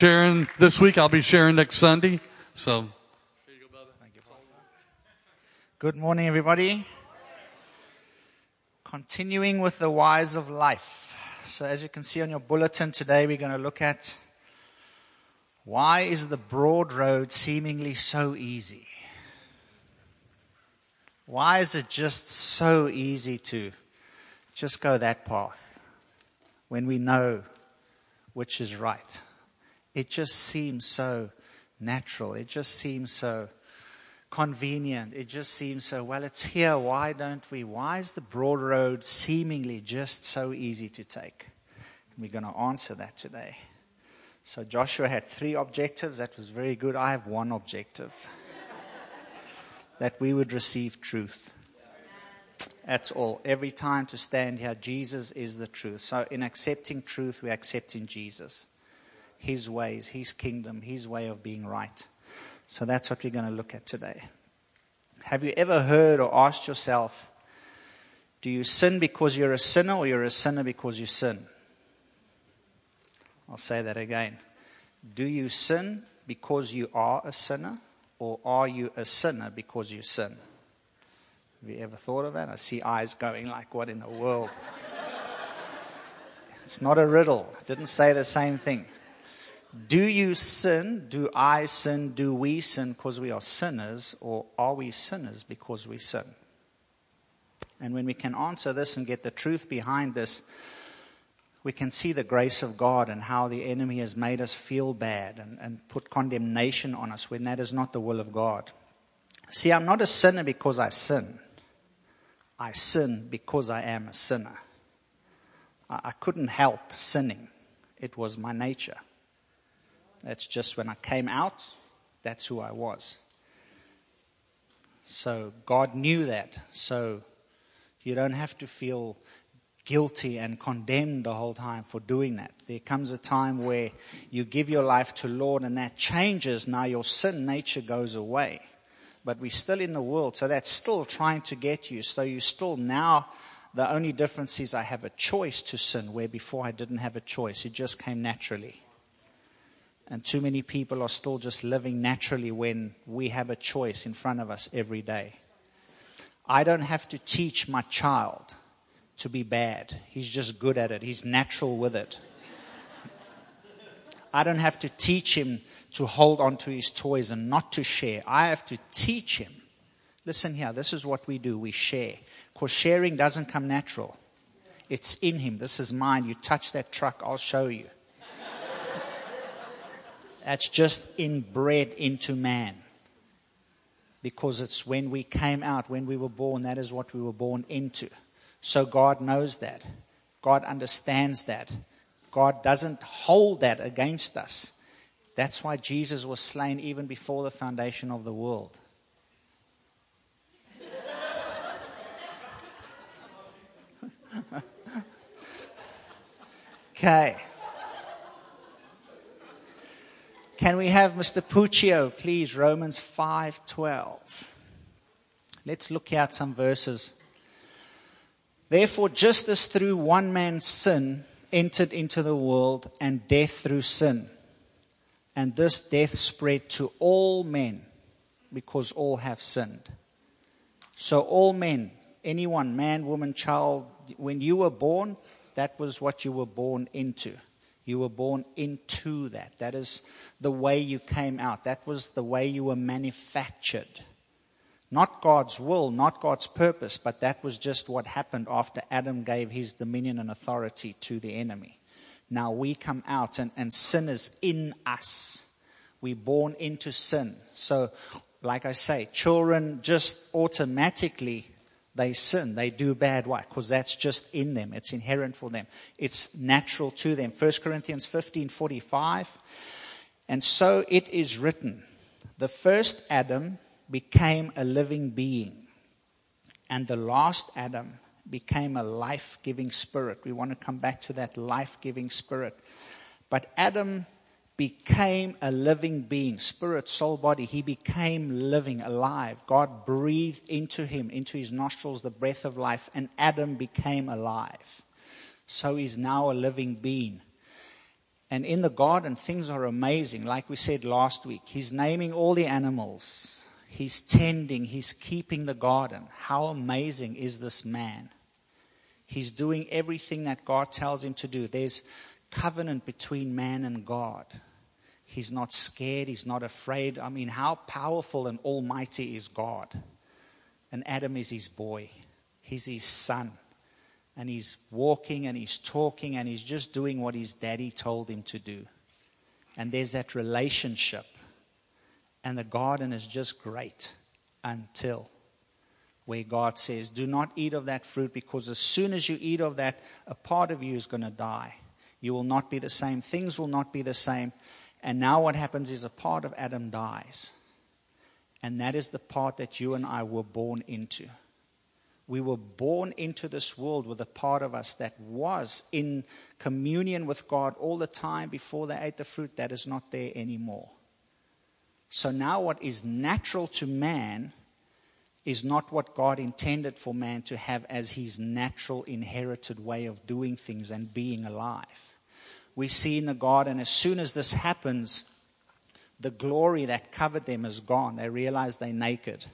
Sharing this week, I'll be sharing next Sunday. So, Good morning, everybody. Continuing with the whys of life. So, as you can see on your bulletin today, we're going to look at why is the broad road seemingly so easy? Why is it just so easy to just go that path when we know which is right? It just seems so natural. It just seems so convenient. It just seems so, well, it's here. Why don't we? Why is the broad road seemingly just so easy to take? we're going to answer that today. So Joshua had three objectives. That was very good. I have one objective that we would receive truth. That's all. Every time to stand here, Jesus is the truth. So in accepting truth, we're accepting Jesus. His ways, His kingdom, His way of being right. So that's what we're going to look at today. Have you ever heard or asked yourself, do you sin because you're a sinner or you're a sinner because you sin? I'll say that again. Do you sin because you are a sinner or are you a sinner because you sin? Have you ever thought of that? I see eyes going like, what in the world? it's not a riddle. I didn't say the same thing. Do you sin? Do I sin? Do we sin because we are sinners? Or are we sinners because we sin? And when we can answer this and get the truth behind this, we can see the grace of God and how the enemy has made us feel bad and, and put condemnation on us when that is not the will of God. See, I'm not a sinner because I sin. I sin because I am a sinner. I, I couldn't help sinning, it was my nature. That's just when I came out, that's who I was. So God knew that. So you don't have to feel guilty and condemned the whole time for doing that. There comes a time where you give your life to Lord and that changes. Now your sin nature goes away. But we're still in the world, so that's still trying to get you. So you still now the only difference is I have a choice to sin where before I didn't have a choice. It just came naturally. And too many people are still just living naturally when we have a choice in front of us every day. I don't have to teach my child to be bad. He's just good at it, he's natural with it. I don't have to teach him to hold on to his toys and not to share. I have to teach him. Listen here, this is what we do we share. Because sharing doesn't come natural, it's in him. This is mine. You touch that truck, I'll show you. That's just inbred into man. Because it's when we came out, when we were born, that is what we were born into. So God knows that. God understands that. God doesn't hold that against us. That's why Jesus was slain even before the foundation of the world. okay. Can we have Mr. Puccio, please? Romans 5:12. Let's look at some verses. Therefore, just as through one man's sin entered into the world, and death through sin, and this death spread to all men, because all have sinned. So, all men, anyone, man, woman, child, when you were born, that was what you were born into. You were born into that. That is the way you came out. That was the way you were manufactured. Not God's will, not God's purpose, but that was just what happened after Adam gave his dominion and authority to the enemy. Now we come out and, and sin is in us. We're born into sin. So, like I say, children just automatically they sin, they do bad. Why? Because that's just in them. It's inherent for them. It's natural to them. 1 Corinthians 15 45. And so it is written the first Adam became a living being, and the last Adam became a life giving spirit. We want to come back to that life giving spirit. But Adam became a living being, spirit, soul, body. He became living, alive. God breathed into him, into his nostrils, the breath of life, and Adam became alive. So he's now a living being. And in the garden, things are amazing. Like we said last week, he's naming all the animals, he's tending, he's keeping the garden. How amazing is this man? He's doing everything that God tells him to do. There's covenant between man and God. He's not scared, he's not afraid. I mean, how powerful and almighty is God? And Adam is his boy, he's his son and he's walking and he's talking and he's just doing what his daddy told him to do. And there's that relationship. And the garden is just great until where God says, Do not eat of that fruit because as soon as you eat of that, a part of you is going to die. You will not be the same. Things will not be the same. And now what happens is a part of Adam dies. And that is the part that you and I were born into. We were born into this world with a part of us that was in communion with God all the time before they ate the fruit. That is not there anymore. So now, what is natural to man is not what God intended for man to have as his natural inherited way of doing things and being alive. We see in the garden, as soon as this happens, the glory that covered them is gone. They realize they're naked.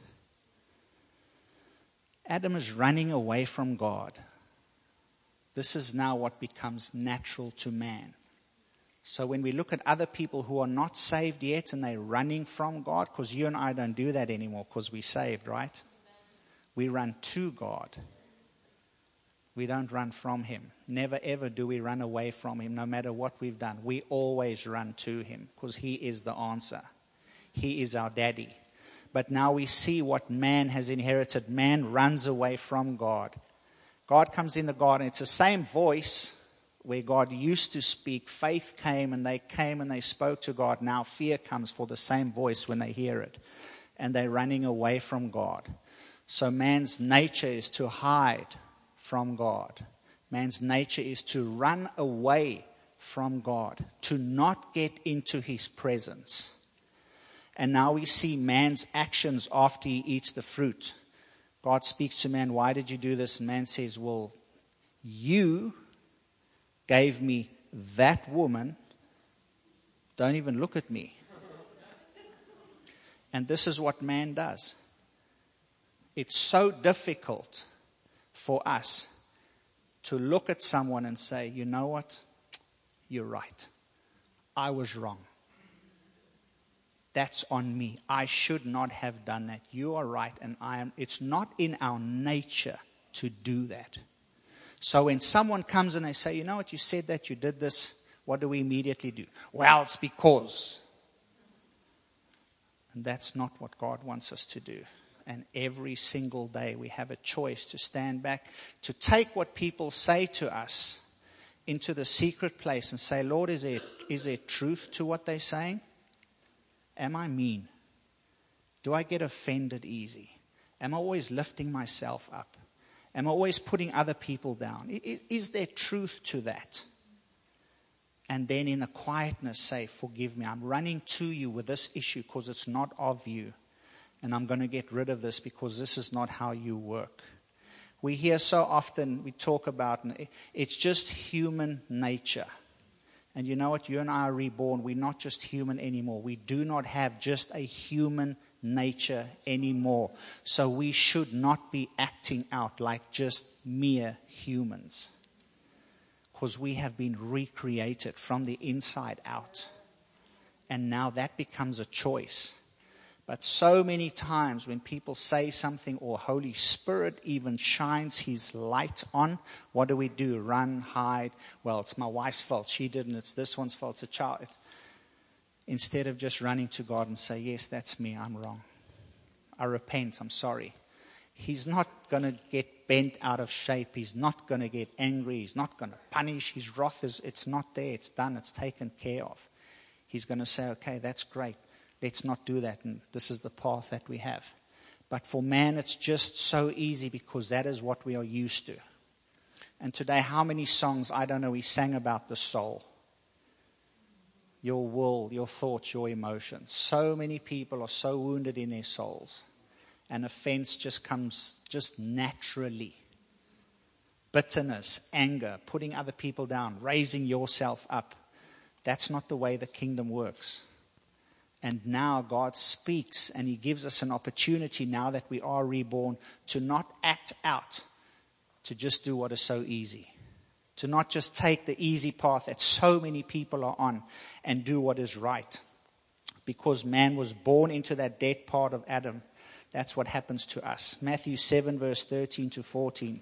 Adam is running away from God. This is now what becomes natural to man. So when we look at other people who are not saved yet and they're running from God, because you and I don't do that anymore because we're saved, right? We run to God. We don't run from Him. Never ever do we run away from Him, no matter what we've done. We always run to Him because He is the answer. He is our daddy. But now we see what man has inherited. Man runs away from God. God comes in the garden. It's the same voice where God used to speak. Faith came and they came and they spoke to God. Now fear comes for the same voice when they hear it. And they're running away from God. So man's nature is to hide from God. Man's nature is to run away from God, to not get into his presence. And now we see man's actions after he eats the fruit. God speaks to man, Why did you do this? And man says, Well, you gave me that woman. Don't even look at me. And this is what man does. It's so difficult for us to look at someone and say, You know what? You're right. I was wrong. That's on me. I should not have done that. You are right, and I am. It's not in our nature to do that. So when someone comes and they say, you know what, you said that, you did this, what do we immediately do? Well, it's because. And that's not what God wants us to do. And every single day we have a choice to stand back, to take what people say to us into the secret place and say, Lord, is there, is there truth to what they're saying? Am I mean? Do I get offended easy? Am I always lifting myself up? Am I always putting other people down? Is there truth to that? And then in the quietness, say, Forgive me. I'm running to you with this issue because it's not of you. And I'm going to get rid of this because this is not how you work. We hear so often, we talk about it's just human nature. And you know what? You and I are reborn. We're not just human anymore. We do not have just a human nature anymore. So we should not be acting out like just mere humans. Because we have been recreated from the inside out. And now that becomes a choice. But so many times when people say something or Holy Spirit even shines his light on, what do we do? Run, hide. Well, it's my wife's fault. She didn't. It's this one's fault. It's a child. It's, instead of just running to God and say, Yes, that's me. I'm wrong. I repent. I'm sorry. He's not going to get bent out of shape. He's not going to get angry. He's not going to punish. His wrath is, it's not there. It's done. It's taken care of. He's going to say, okay, that's great. Let's not do that. And this is the path that we have. But for man, it's just so easy because that is what we are used to. And today, how many songs, I don't know, we sang about the soul, your will, your thoughts, your emotions. So many people are so wounded in their souls. And offense just comes just naturally. Bitterness, anger, putting other people down, raising yourself up. That's not the way the kingdom works. And now God speaks and He gives us an opportunity now that we are reborn to not act out, to just do what is so easy. To not just take the easy path that so many people are on and do what is right. Because man was born into that dead part of Adam. That's what happens to us. Matthew 7, verse 13 to 14.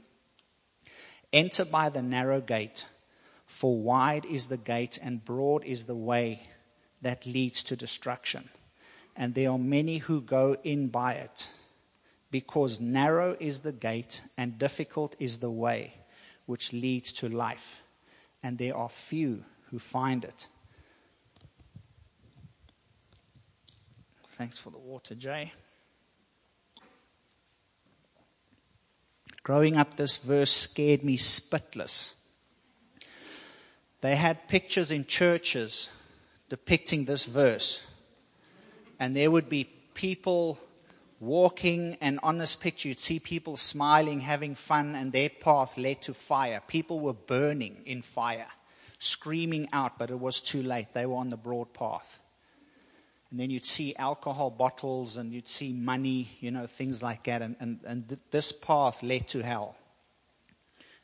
Enter by the narrow gate, for wide is the gate and broad is the way that leads to destruction. And there are many who go in by it, because narrow is the gate and difficult is the way which leads to life, and there are few who find it. Thanks for the water, Jay. Growing up, this verse scared me spitless. They had pictures in churches depicting this verse. And there would be people walking, and on this picture, you'd see people smiling, having fun, and their path led to fire. People were burning in fire, screaming out, but it was too late. They were on the broad path. And then you'd see alcohol bottles and you'd see money, you know, things like that. And, and, and th- this path led to hell.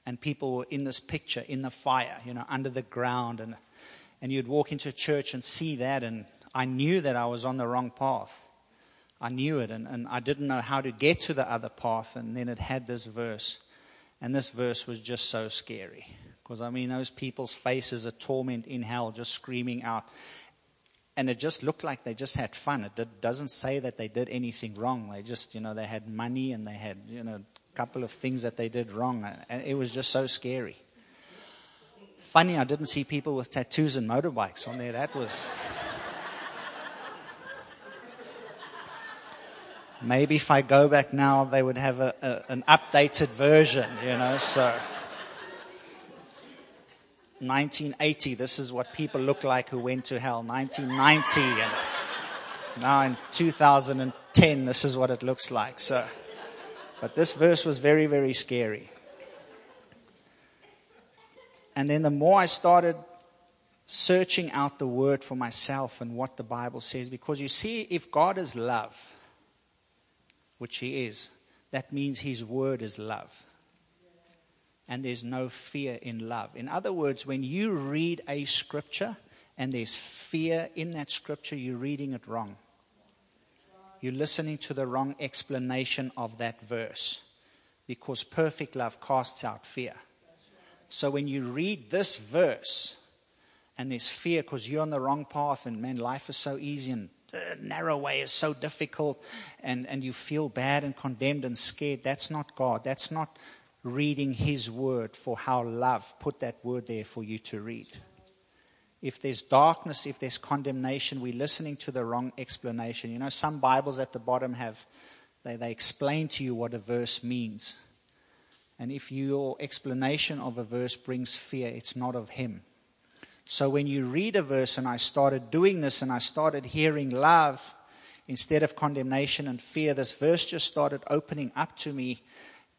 And people were in this picture, in the fire, you know, under the ground. And and you'd walk into a church and see that, and I knew that I was on the wrong path. I knew it, and, and I didn't know how to get to the other path, and then it had this verse. And this verse was just so scary. Because, I mean, those people's faces are torment in hell, just screaming out. And it just looked like they just had fun. It did, doesn't say that they did anything wrong. They just, you know, they had money and they had, you know, a couple of things that they did wrong. And it was just so scary funny I didn't see people with tattoos and motorbikes on there. That was. Maybe if I go back now, they would have a, a, an updated version, you know. So, 1980, this is what people look like who went to hell. 1990, and now in 2010, this is what it looks like. So, but this verse was very, very scary. And then the more I started searching out the word for myself and what the Bible says, because you see, if God is love, which He is, that means His word is love. And there's no fear in love. In other words, when you read a scripture and there's fear in that scripture, you're reading it wrong. You're listening to the wrong explanation of that verse because perfect love casts out fear. So when you read this verse, and there's fear because you're on the wrong path, and man, life is so easy, and the narrow way is so difficult, and, and you feel bad and condemned and scared, that's not God. That's not reading His word for how love put that word there for you to read. If there's darkness, if there's condemnation, we're listening to the wrong explanation. You know, some Bibles at the bottom have, they, they explain to you what a verse means. And if your explanation of a verse brings fear, it's not of Him. So when you read a verse, and I started doing this and I started hearing love instead of condemnation and fear, this verse just started opening up to me.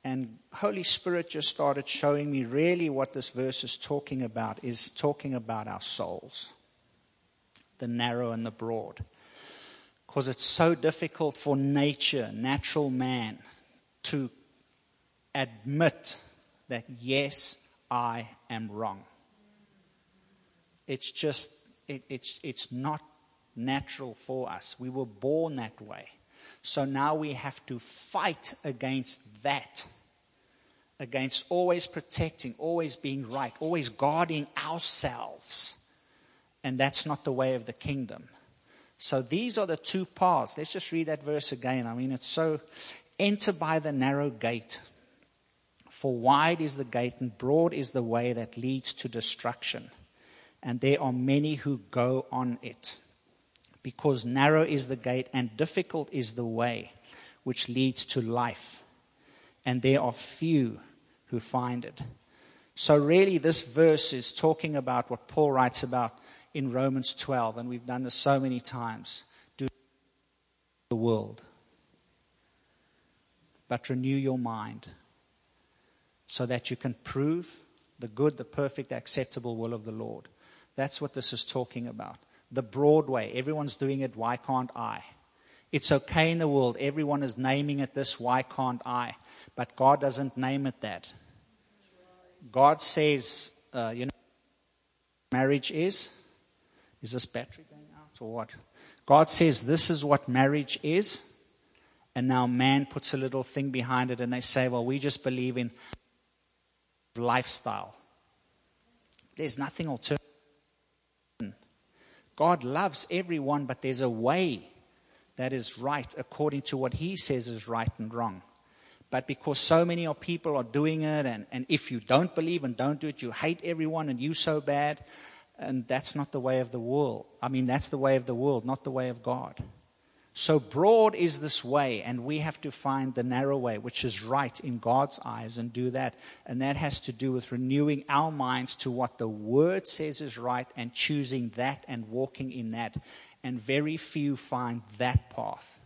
And Holy Spirit just started showing me really what this verse is talking about is talking about our souls, the narrow and the broad. Because it's so difficult for nature, natural man, to admit that, yes, I am wrong. It's just, it, it's, it's not natural for us. We were born that way. So now we have to fight against that. Against always protecting, always being right, always guarding ourselves. And that's not the way of the kingdom. So these are the two paths. Let's just read that verse again. I mean, it's so enter by the narrow gate. For wide is the gate and broad is the way that leads to destruction, and there are many who go on it. Because narrow is the gate and difficult is the way which leads to life, and there are few who find it. So, really, this verse is talking about what Paul writes about in Romans 12, and we've done this so many times. Do the world, but renew your mind so that you can prove the good, the perfect, acceptable will of the Lord. That's what this is talking about. The broad way. Everyone's doing it. Why can't I? It's okay in the world. Everyone is naming it this. Why can't I? But God doesn't name it that. God says, uh, you know, marriage is. Is this battery going out or what? God says this is what marriage is. And now man puts a little thing behind it and they say, well, we just believe in lifestyle. There's nothing alternative. God loves everyone, but there's a way that is right according to what He says is right and wrong. But because so many of people are doing it, and, and if you don't believe and don't do it, you hate everyone and you so bad, and that's not the way of the world. I mean, that's the way of the world, not the way of God. So broad is this way, and we have to find the narrow way, which is right in God's eyes, and do that. And that has to do with renewing our minds to what the Word says is right and choosing that and walking in that. And very few find that path,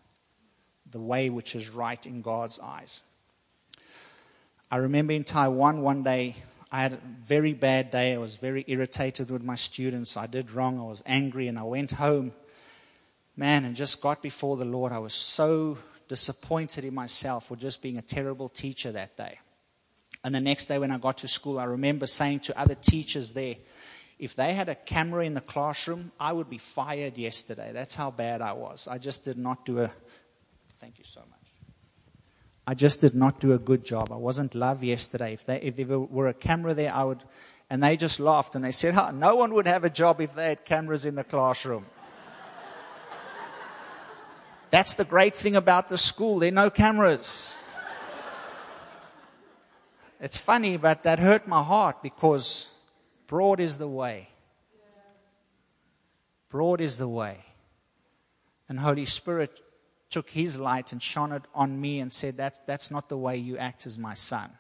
the way which is right in God's eyes. I remember in Taiwan one day, I had a very bad day. I was very irritated with my students. I did wrong. I was angry, and I went home man, and just got before the Lord, I was so disappointed in myself for just being a terrible teacher that day. And the next day when I got to school, I remember saying to other teachers there, if they had a camera in the classroom, I would be fired yesterday. That's how bad I was. I just did not do a, thank you so much. I just did not do a good job. I wasn't loved yesterday. If, they, if there were a camera there, I would, and they just laughed and they said, oh, no one would have a job if they had cameras in the classroom. That's the great thing about the school. There are no cameras. It's funny, but that hurt my heart because broad is the way. Broad is the way. And Holy Spirit took his light and shone it on me and said, That's, that's not the way you act as my son.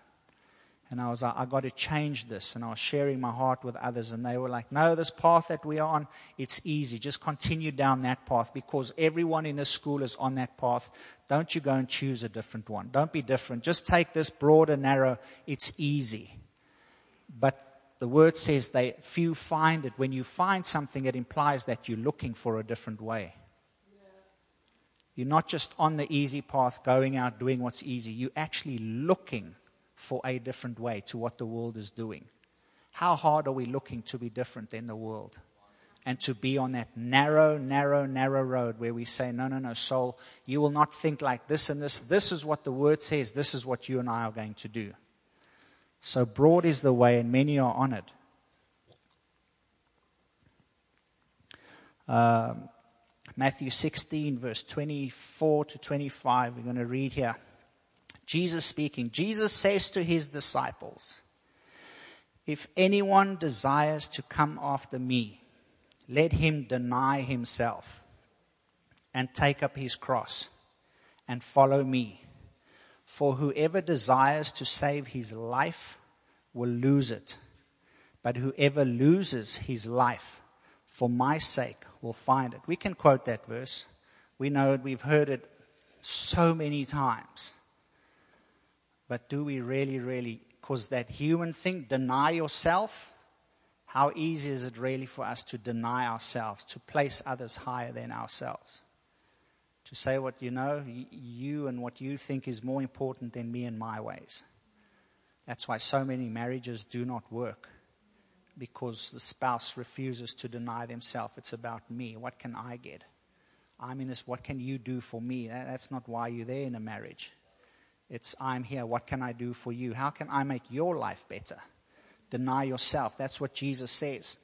And I was like, I got to change this. And I was sharing my heart with others. And they were like, no, this path that we're on, it's easy. Just continue down that path because everyone in this school is on that path. Don't you go and choose a different one. Don't be different. Just take this broad and narrow. It's easy. But the word says they few find it. When you find something, it implies that you're looking for a different way. You're not just on the easy path, going out, doing what's easy. You're actually looking for a different way to what the world is doing. How hard are we looking to be different than the world? And to be on that narrow, narrow, narrow road where we say, no, no, no, soul, you will not think like this and this. This is what the word says. This is what you and I are going to do. So broad is the way, and many are on it. Um, Matthew 16, verse 24 to 25, we're going to read here. Jesus speaking. Jesus says to his disciples, If anyone desires to come after me, let him deny himself and take up his cross and follow me. For whoever desires to save his life will lose it, but whoever loses his life for my sake will find it. We can quote that verse. We know it, we've heard it so many times. But do we really, really, because that human thing, deny yourself? How easy is it really for us to deny ourselves, to place others higher than ourselves? To say what you know, you and what you think is more important than me and my ways. That's why so many marriages do not work because the spouse refuses to deny themselves. It's about me. What can I get? I'm in this. What can you do for me? That's not why you're there in a marriage. It's, I'm here. What can I do for you? How can I make your life better? Deny yourself. That's what Jesus says.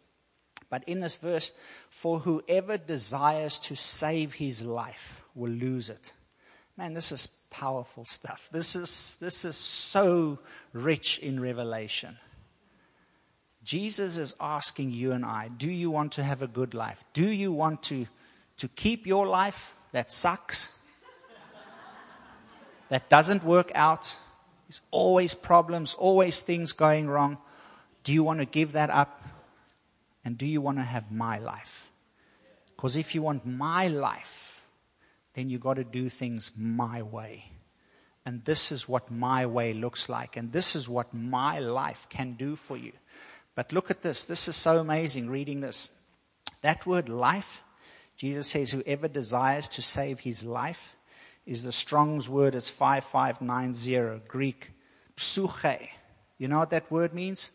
But in this verse, for whoever desires to save his life will lose it. Man, this is powerful stuff. This is, this is so rich in revelation. Jesus is asking you and I, do you want to have a good life? Do you want to, to keep your life that sucks? That doesn't work out, there's always problems, always things going wrong. Do you want to give that up? And do you want to have my life? Because if you want my life, then you've got to do things my way. And this is what my way looks like. And this is what my life can do for you. But look at this. This is so amazing reading this. That word life, Jesus says, whoever desires to save his life is the Strong's word is 5590, Greek, psuche. You know what that word means?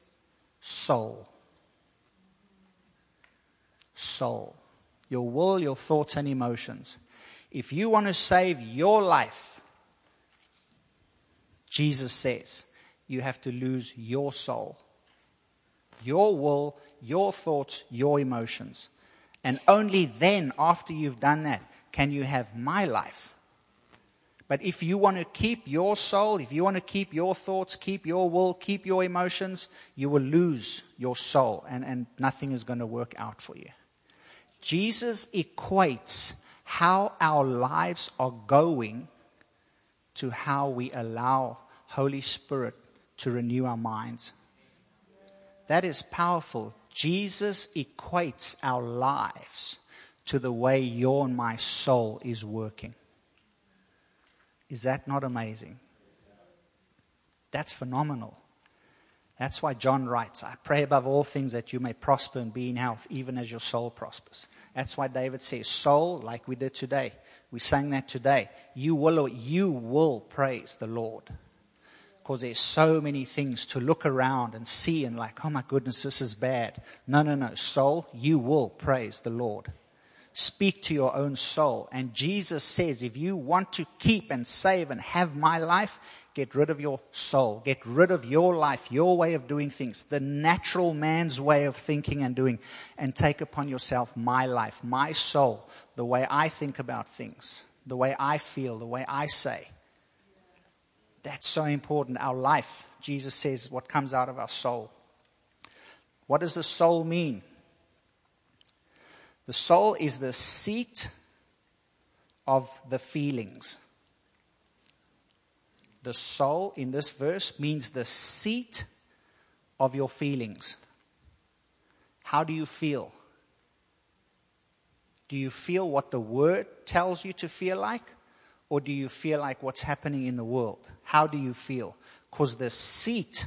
Soul. Soul. Your will, your thoughts, and emotions. If you want to save your life, Jesus says, you have to lose your soul, your will, your thoughts, your emotions. And only then, after you've done that, can you have my life. But if you want to keep your soul, if you want to keep your thoughts, keep your will, keep your emotions, you will lose your soul and, and nothing is going to work out for you. Jesus equates how our lives are going to how we allow Holy Spirit to renew our minds. That is powerful. Jesus equates our lives to the way your and my soul is working. Is that not amazing? That's phenomenal. That's why John writes, I pray above all things that you may prosper and be in health, even as your soul prospers. That's why David says, Soul, like we did today. We sang that today. You will, you will praise the Lord because there's so many things to look around and see and like, oh my goodness, this is bad. No, no, no. Soul, you will praise the Lord. Speak to your own soul. And Jesus says, if you want to keep and save and have my life, get rid of your soul. Get rid of your life, your way of doing things, the natural man's way of thinking and doing, and take upon yourself my life, my soul, the way I think about things, the way I feel, the way I say. That's so important. Our life, Jesus says, what comes out of our soul. What does the soul mean? The soul is the seat of the feelings. The soul in this verse means the seat of your feelings. How do you feel? Do you feel what the word tells you to feel like? Or do you feel like what's happening in the world? How do you feel? Because the seat,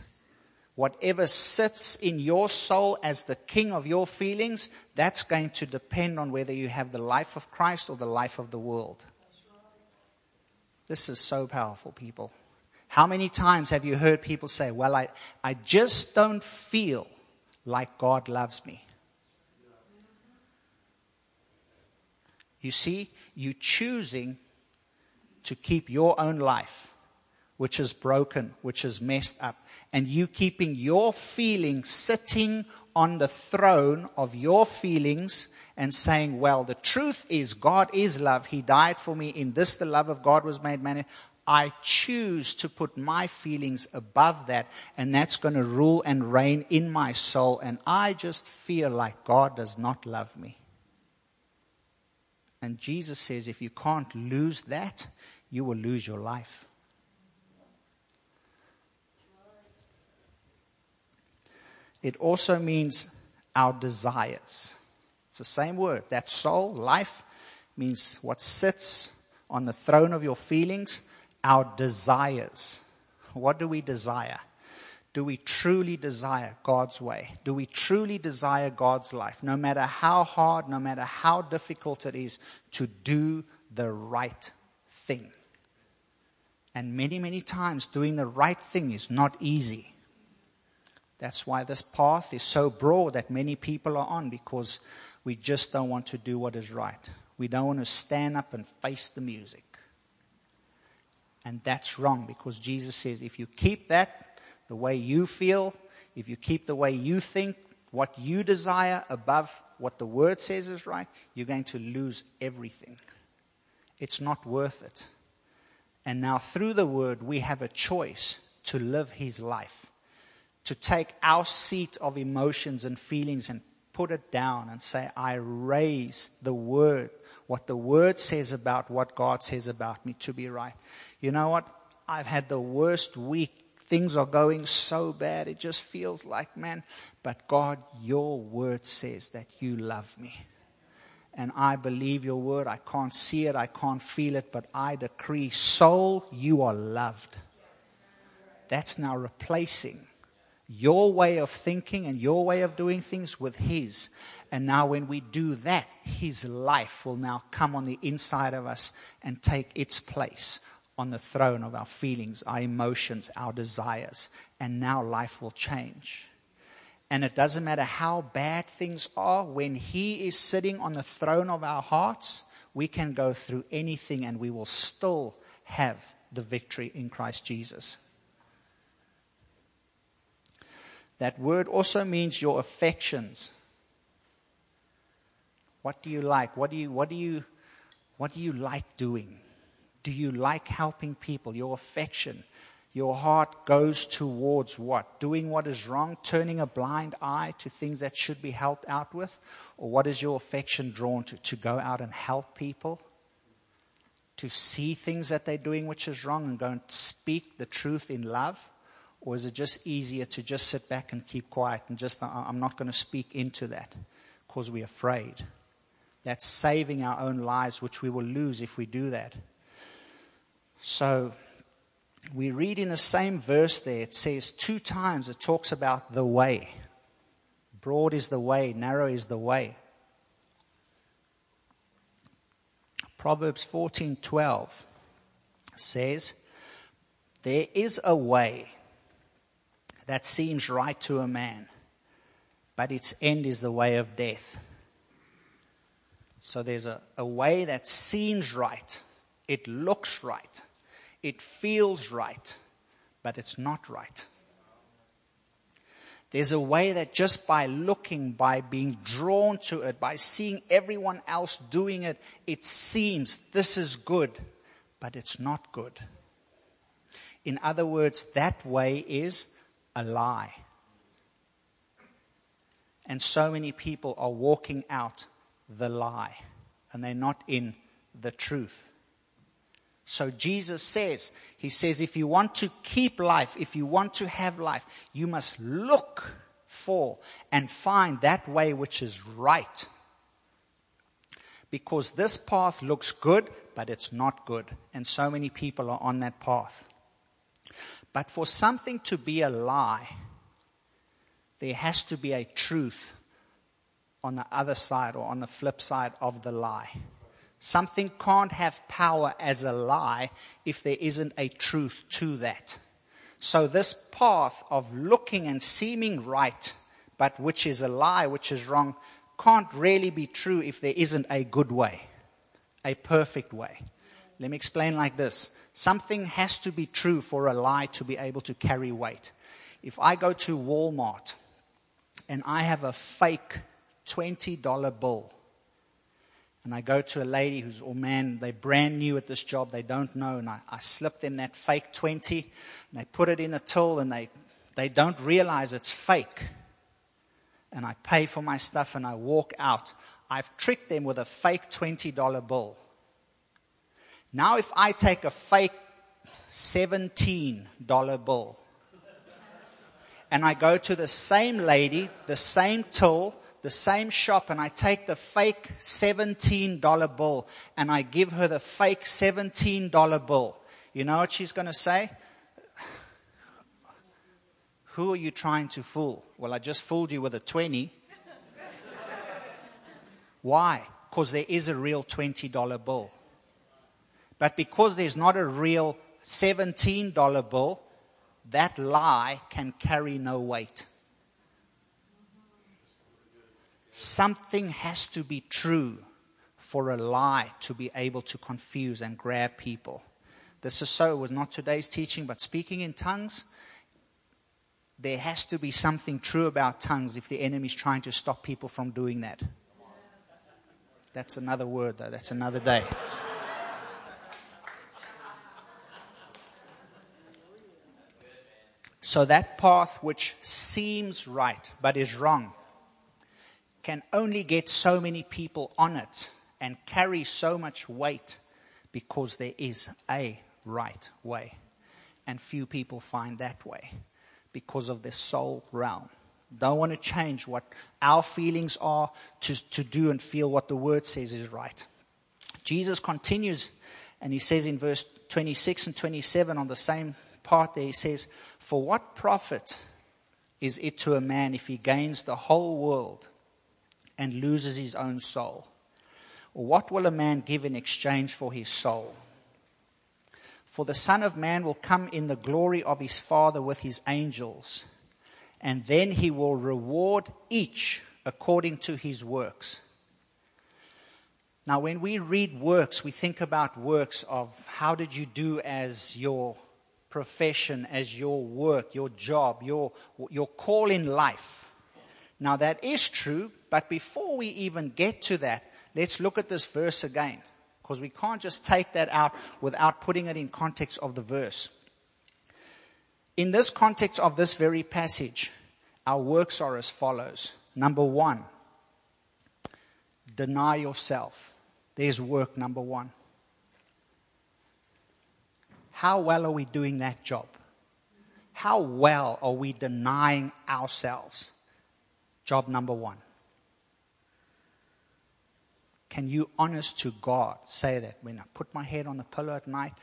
whatever sits in your soul as the king of your feelings, that's going to depend on whether you have the life of Christ or the life of the world. This is so powerful, people. How many times have you heard people say, Well, I, I just don't feel like God loves me? You see, you choosing to keep your own life, which is broken, which is messed up, and you keeping your feelings sitting on the throne of your feelings and saying, Well, the truth is, God is love. He died for me. In this, the love of God was made manifest. I choose to put my feelings above that, and that's going to rule and reign in my soul. And I just feel like God does not love me. And Jesus says, if you can't lose that, you will lose your life. It also means our desires. It's the same word. That soul, life, means what sits on the throne of your feelings, our desires. What do we desire? Do we truly desire God's way? Do we truly desire God's life? No matter how hard, no matter how difficult it is to do the right thing. And many, many times doing the right thing is not easy. That's why this path is so broad that many people are on because we just don't want to do what is right. We don't want to stand up and face the music. And that's wrong because Jesus says if you keep that the way you feel, if you keep the way you think, what you desire above what the word says is right, you're going to lose everything. It's not worth it. And now, through the word, we have a choice to live his life, to take our seat of emotions and feelings and put it down and say, I raise the word, what the word says about what God says about me to be right. You know what? I've had the worst week. Things are going so bad. It just feels like, man, but God, your word says that you love me and I believe your word. I can't see it, I can't feel it, but I decree, soul, you are loved. That's now replacing your way of thinking and your way of doing things with His. And now, when we do that, His life will now come on the inside of us and take its place on the throne of our feelings, our emotions, our desires. And now life will change. And it doesn't matter how bad things are, when He is sitting on the throne of our hearts, we can go through anything and we will still have the victory in Christ Jesus. That word also means your affections. What do you like? What do you, what do you, what do you like doing? Do you like helping people? Your affection. Your heart goes towards what? Doing what is wrong? Turning a blind eye to things that should be helped out with? Or what is your affection drawn to? To go out and help people? To see things that they're doing which is wrong and go and speak the truth in love? Or is it just easier to just sit back and keep quiet and just, I'm not going to speak into that because we're afraid? That's saving our own lives, which we will lose if we do that. So, we read in the same verse there, it says two times it talks about the way. Broad is the way, narrow is the way. Proverbs 14:12 says, "There is a way that seems right to a man, but its end is the way of death." So there's a, a way that seems right, it looks right, it feels right, but it's not right. There's a way that just by looking, by being drawn to it, by seeing everyone else doing it, it seems this is good, but it's not good. In other words, that way is a lie. And so many people are walking out the lie, and they're not in the truth. So Jesus says, He says, if you want to keep life, if you want to have life, you must look for and find that way which is right. Because this path looks good, but it's not good. And so many people are on that path. But for something to be a lie, there has to be a truth on the other side or on the flip side of the lie. Something can't have power as a lie if there isn't a truth to that. So, this path of looking and seeming right, but which is a lie, which is wrong, can't really be true if there isn't a good way, a perfect way. Let me explain like this something has to be true for a lie to be able to carry weight. If I go to Walmart and I have a fake $20 bill, and I go to a lady who's, oh man, they're brand new at this job, they don't know, and I, I slip them that fake 20, and they put it in a till, and they, they don't realize it's fake. And I pay for my stuff and I walk out. I've tricked them with a fake $20 bill. Now, if I take a fake $17 bill and I go to the same lady, the same till, the same shop and I take the fake $17 bill and I give her the fake $17 bill, you know what she's going to say? Who are you trying to fool? Well, I just fooled you with a 20. Why? Because there is a real $20 bill. But because there's not a real $17 bill, that lie can carry no weight. Something has to be true for a lie to be able to confuse and grab people. This is so, it was not today's teaching, but speaking in tongues, there has to be something true about tongues if the enemy is trying to stop people from doing that. That's another word, though. That's another day. So, that path which seems right but is wrong can only get so many people on it and carry so much weight because there is a right way. And few people find that way because of their soul realm. Don't want to change what our feelings are to, to do and feel what the word says is right. Jesus continues and he says in verse 26 and 27 on the same part there, he says, For what profit is it to a man if he gains the whole world and loses his own soul? Or what will a man give in exchange for his soul? For the Son of Man will come in the glory of his Father with his angels, and then he will reward each according to his works. Now, when we read works, we think about works of how did you do as your profession, as your work, your job, your, your call in life. Now, that is true, but before we even get to that, let's look at this verse again, because we can't just take that out without putting it in context of the verse. In this context of this very passage, our works are as follows. Number one, deny yourself. There's work number one. How well are we doing that job? How well are we denying ourselves? Job number one. Can you, honest to God, say that when I put my head on the pillow at night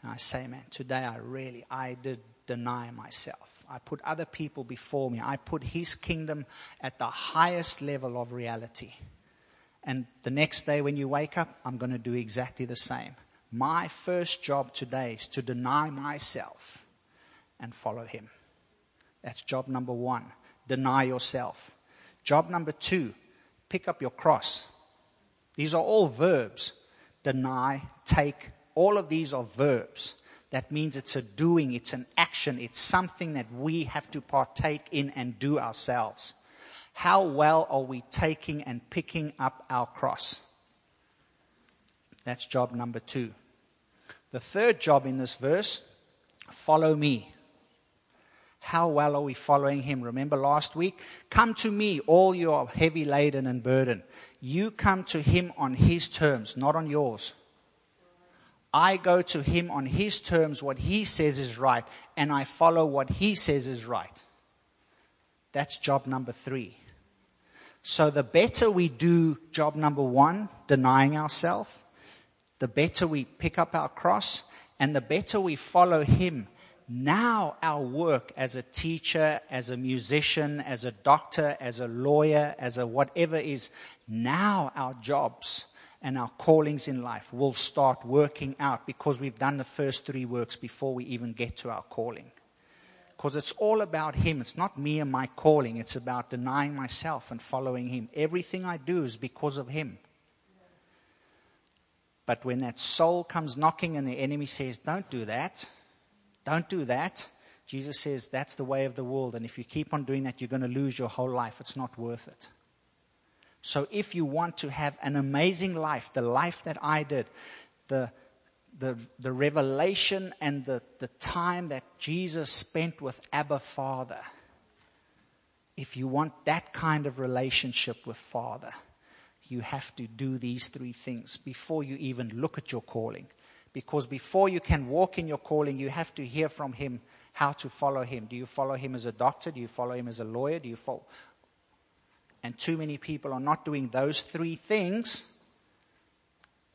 and I say, man, today I really, I did deny myself. I put other people before me. I put His kingdom at the highest level of reality. And the next day when you wake up, I'm going to do exactly the same. My first job today is to deny myself and follow Him. That's job number one. Deny yourself. Job number two, pick up your cross. These are all verbs. Deny, take, all of these are verbs. That means it's a doing, it's an action, it's something that we have to partake in and do ourselves. How well are we taking and picking up our cross? That's job number two. The third job in this verse follow me. How well are we following him? Remember last week? Come to me, all you are heavy laden and burdened. You come to him on his terms, not on yours. I go to him on his terms, what he says is right, and I follow what he says is right. That's job number three. So the better we do job number one, denying ourselves, the better we pick up our cross, and the better we follow Him. Now, our work as a teacher, as a musician, as a doctor, as a lawyer, as a whatever is, now our jobs and our callings in life will start working out because we've done the first three works before we even get to our calling because it's all about Him. It's not me and my calling. It's about denying myself and following Him. Everything I do is because of Him. But when that soul comes knocking and the enemy says, Don't do that, don't do that, Jesus says, That's the way of the world. And if you keep on doing that, you're going to lose your whole life. It's not worth it. So if you want to have an amazing life, the life that I did, the the, the revelation and the, the time that Jesus spent with Abba Father, if you want that kind of relationship with Father, you have to do these three things before you even look at your calling. Because before you can walk in your calling, you have to hear from Him how to follow Him. Do you follow Him as a doctor? Do you follow Him as a lawyer? Do you follow? And too many people are not doing those three things,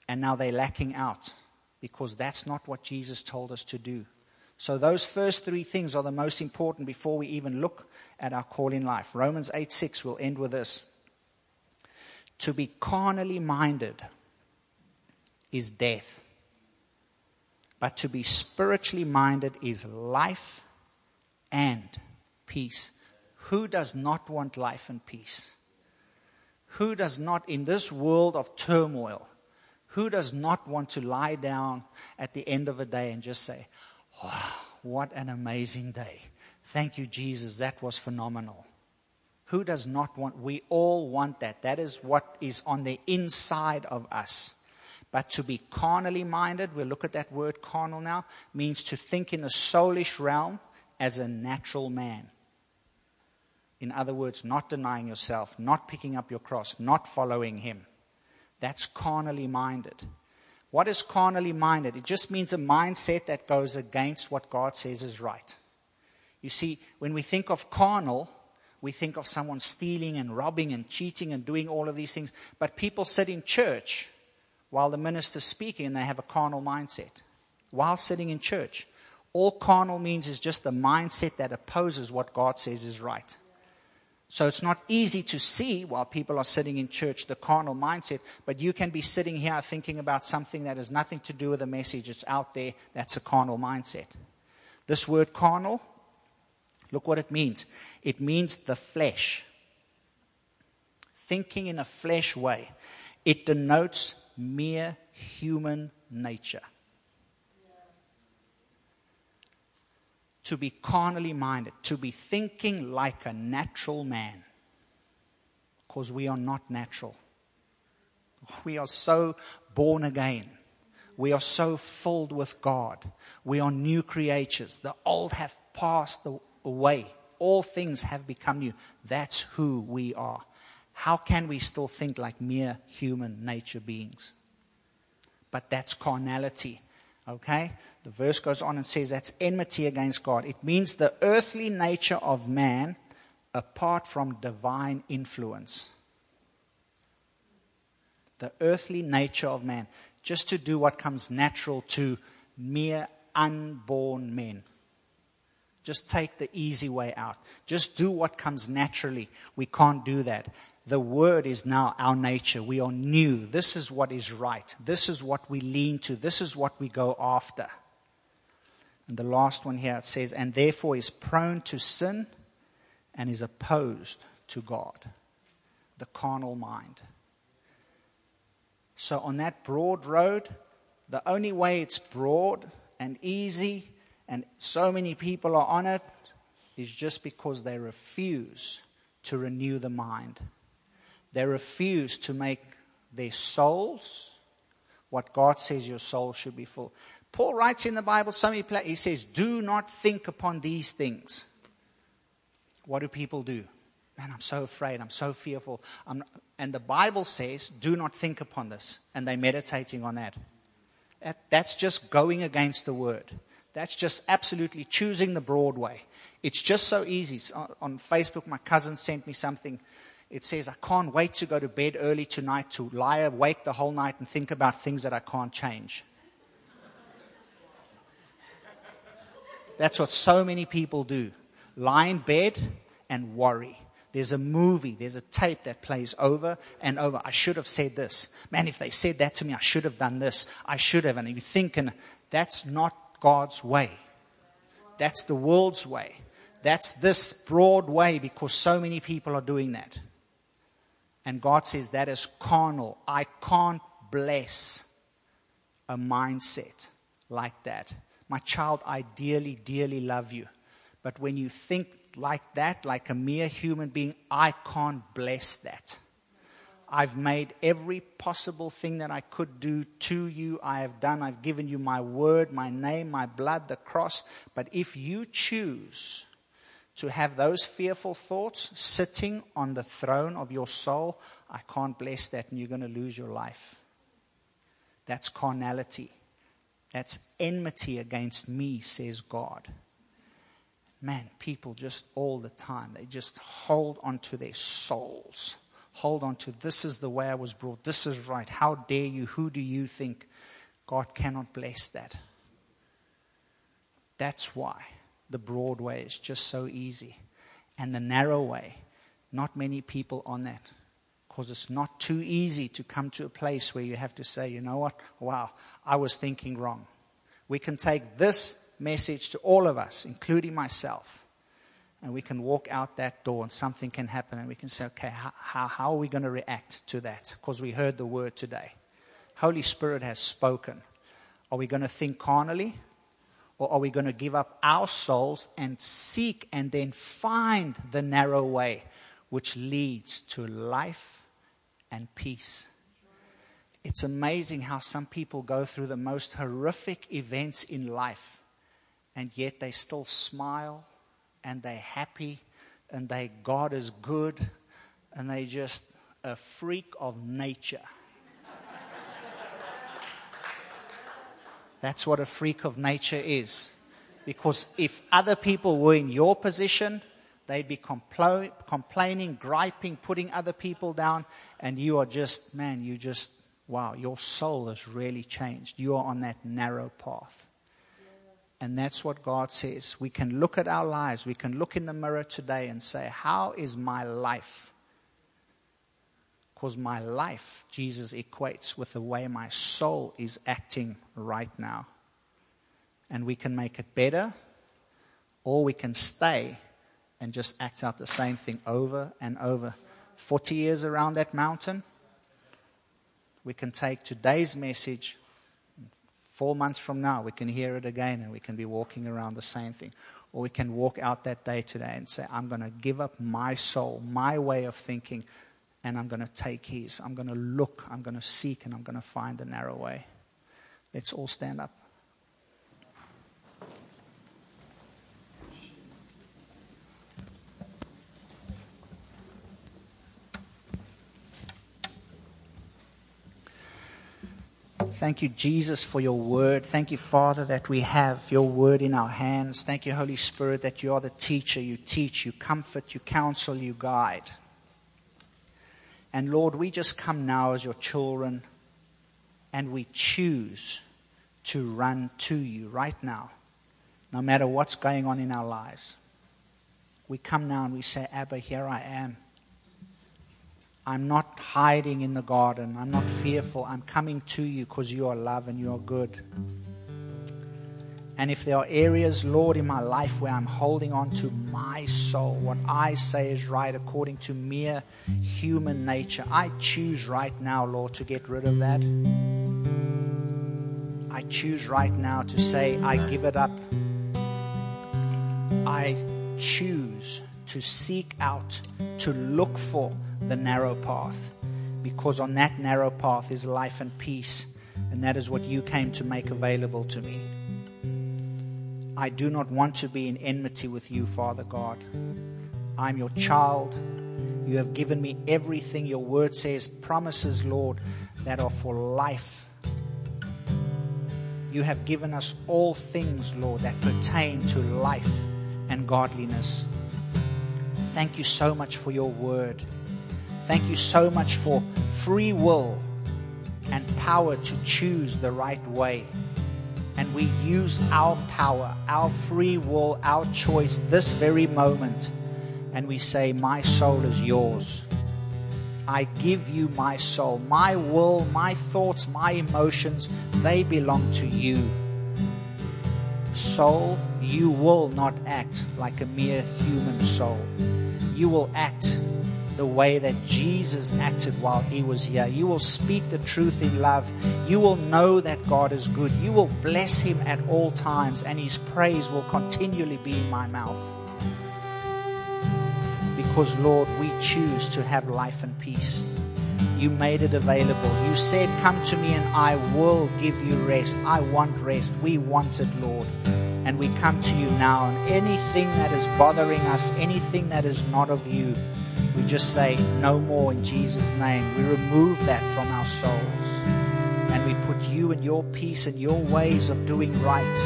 and now they're lacking out because that's not what Jesus told us to do. So those first three things are the most important before we even look at our call in life. Romans 8 6 will end with this. To be carnally minded is death, but to be spiritually minded is life and peace. Who does not want life and peace? Who does not, in this world of turmoil, who does not want to lie down at the end of a day and just say, oh, What an amazing day. Thank you, Jesus. That was phenomenal. Who does not want? We all want that. That is what is on the inside of us. But to be carnally minded, we'll look at that word carnal now, means to think in the soulish realm as a natural man. In other words, not denying yourself, not picking up your cross, not following him. That's carnally minded. What is carnally minded? It just means a mindset that goes against what God says is right. You see, when we think of carnal, we think of someone stealing and robbing and cheating and doing all of these things. But people sit in church while the minister's speaking and they have a carnal mindset. While sitting in church. All carnal means is just a mindset that opposes what God says is right. So it's not easy to see while people are sitting in church the carnal mindset, but you can be sitting here thinking about something that has nothing to do with the message. It's out there. That's a carnal mindset. This word carnal, look what it means. It means the flesh. Thinking in a flesh way. It denotes mere human nature. to be carnally minded, to be thinking like a natural man. Because we are not natural. We are so born again. We are so filled with God. We are new creatures. The old have passed away. All things have become new. That's who we are. How can we still think like mere human nature beings? But that's carnality. Okay? The verse goes on and says that's enmity against God. It means the earthly nature of man apart from divine influence. The earthly nature of man. Just to do what comes natural to mere unborn men. Just take the easy way out. Just do what comes naturally. We can't do that the word is now our nature. We are new. This is what is right. This is what we lean to. This is what we go after. And the last one here it says, and therefore is prone to sin and is opposed to God. The carnal mind. So on that broad road, the only way it's broad and easy and so many people are on it is just because they refuse to renew the mind. They refuse to make their souls what God says your soul should be full. Paul writes in the Bible, so many he says, Do not think upon these things. What do people do? Man, I'm so afraid. I'm so fearful. I'm, and the Bible says, Do not think upon this. And they're meditating on that. That's just going against the word. That's just absolutely choosing the broad way. It's just so easy. On Facebook, my cousin sent me something it says, I can't wait to go to bed early tonight to lie awake the whole night and think about things that I can't change. That's what so many people do lie in bed and worry. There's a movie, there's a tape that plays over and over. I should have said this. Man, if they said that to me, I should have done this. I should have. And you think, and that's not God's way. That's the world's way. That's this broad way because so many people are doing that. And God says that is carnal. I can't bless a mindset like that. My child, I dearly, dearly love you. But when you think like that, like a mere human being, I can't bless that. I've made every possible thing that I could do to you. I have done. I've given you my word, my name, my blood, the cross. But if you choose to have those fearful thoughts sitting on the throne of your soul, I can't bless that and you're going to lose your life. That's carnality. That's enmity against me, says God. Man, people just all the time, they just hold on to their souls. Hold on to this is the way I was brought. This is right. How dare you? Who do you think? God cannot bless that. That's why the broad way is just so easy. And the narrow way, not many people on that. Because it's not too easy to come to a place where you have to say, you know what? Wow, I was thinking wrong. We can take this message to all of us, including myself, and we can walk out that door and something can happen and we can say, okay, how, how, are we going to react to that? Because we heard the word today. Holy Spirit has spoken. Are we going to think carnally or are we going to give up our souls and seek and then find the narrow way which leads to life and peace? It's amazing how some people go through the most horrific events in life and yet they still smile and they're happy and they God is good and they just a freak of nature. That's what a freak of nature is. Because if other people were in your position, they'd be complo- complaining, griping, putting other people down, and you are just, man, you just, wow, your soul has really changed. You are on that narrow path. And that's what God says. We can look at our lives, we can look in the mirror today and say, How is my life? Because my life, Jesus equates with the way my soul is acting right now. And we can make it better, or we can stay and just act out the same thing over and over. 40 years around that mountain, we can take today's message Four months from now, we can hear it again and we can be walking around the same thing. Or we can walk out that day today and say, I'm going to give up my soul, my way of thinking, and I'm going to take his. I'm going to look, I'm going to seek, and I'm going to find the narrow way. Let's all stand up. Thank you, Jesus, for your word. Thank you, Father, that we have your word in our hands. Thank you, Holy Spirit, that you are the teacher. You teach, you comfort, you counsel, you guide. And Lord, we just come now as your children and we choose to run to you right now, no matter what's going on in our lives. We come now and we say, Abba, here I am. I'm not hiding in the garden. I'm not fearful. I'm coming to you because you are love and you are good. And if there are areas, Lord, in my life where I'm holding on to my soul, what I say is right according to mere human nature, I choose right now, Lord, to get rid of that. I choose right now to say, I give it up. I choose to seek out, to look for the narrow path. Because on that narrow path is life and peace, and that is what you came to make available to me. I do not want to be in enmity with you, Father God. I'm your child. You have given me everything your word says, promises, Lord, that are for life. You have given us all things, Lord, that pertain to life and godliness. Thank you so much for your word. Thank you so much for free will and power to choose the right way. And we use our power, our free will, our choice this very moment. And we say, My soul is yours. I give you my soul, my will, my thoughts, my emotions, they belong to you. Soul, you will not act like a mere human soul. You will act the way that Jesus acted while he was here. You will speak the truth in love. You will know that God is good. You will bless him at all times, and his praise will continually be in my mouth. Because, Lord, we choose to have life and peace. You made it available. You said, Come to me and I will give you rest. I want rest. We want it, Lord. And we come to you now. And anything that is bothering us, anything that is not of you, we just say, No more in Jesus' name. We remove that from our souls. And we put you and your peace and your ways of doing right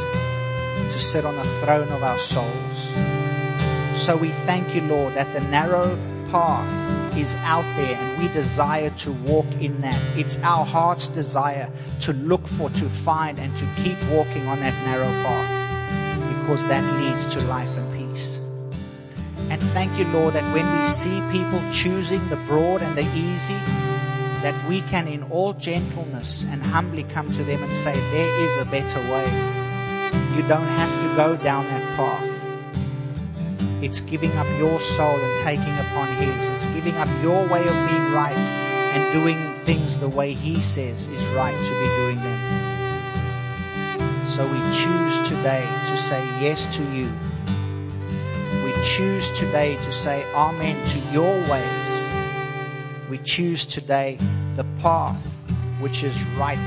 to sit on the throne of our souls. So we thank you, Lord, that the narrow path is out there and we desire to walk in that. It's our heart's desire to look for, to find, and to keep walking on that narrow path because that leads to life and. And thank you, Lord, that when we see people choosing the broad and the easy, that we can, in all gentleness and humbly, come to them and say, There is a better way. You don't have to go down that path. It's giving up your soul and taking upon His. It's giving up your way of being right and doing things the way He says is right to be doing them. So we choose today to say yes to you choose today to say Amen to your ways. We choose today the path which is right,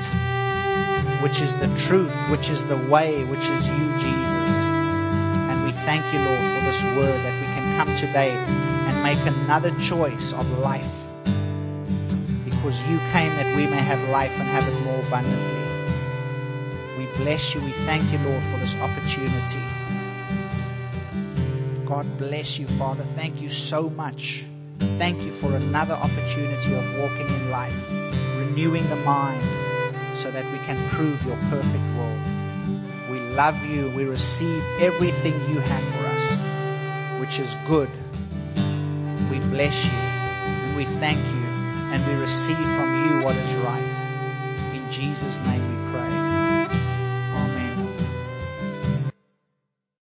which is the truth, which is the way, which is you, Jesus. And we thank you, Lord, for this word that we can come today and make another choice of life because you came that we may have life and have it more abundantly. We bless you. We thank you, Lord, for this opportunity. God bless you, Father. Thank you so much. Thank you for another opportunity of walking in life, renewing the mind so that we can prove your perfect will. We love you. We receive everything you have for us, which is good. We bless you and we thank you and we receive from you what is right. In Jesus' name we pray.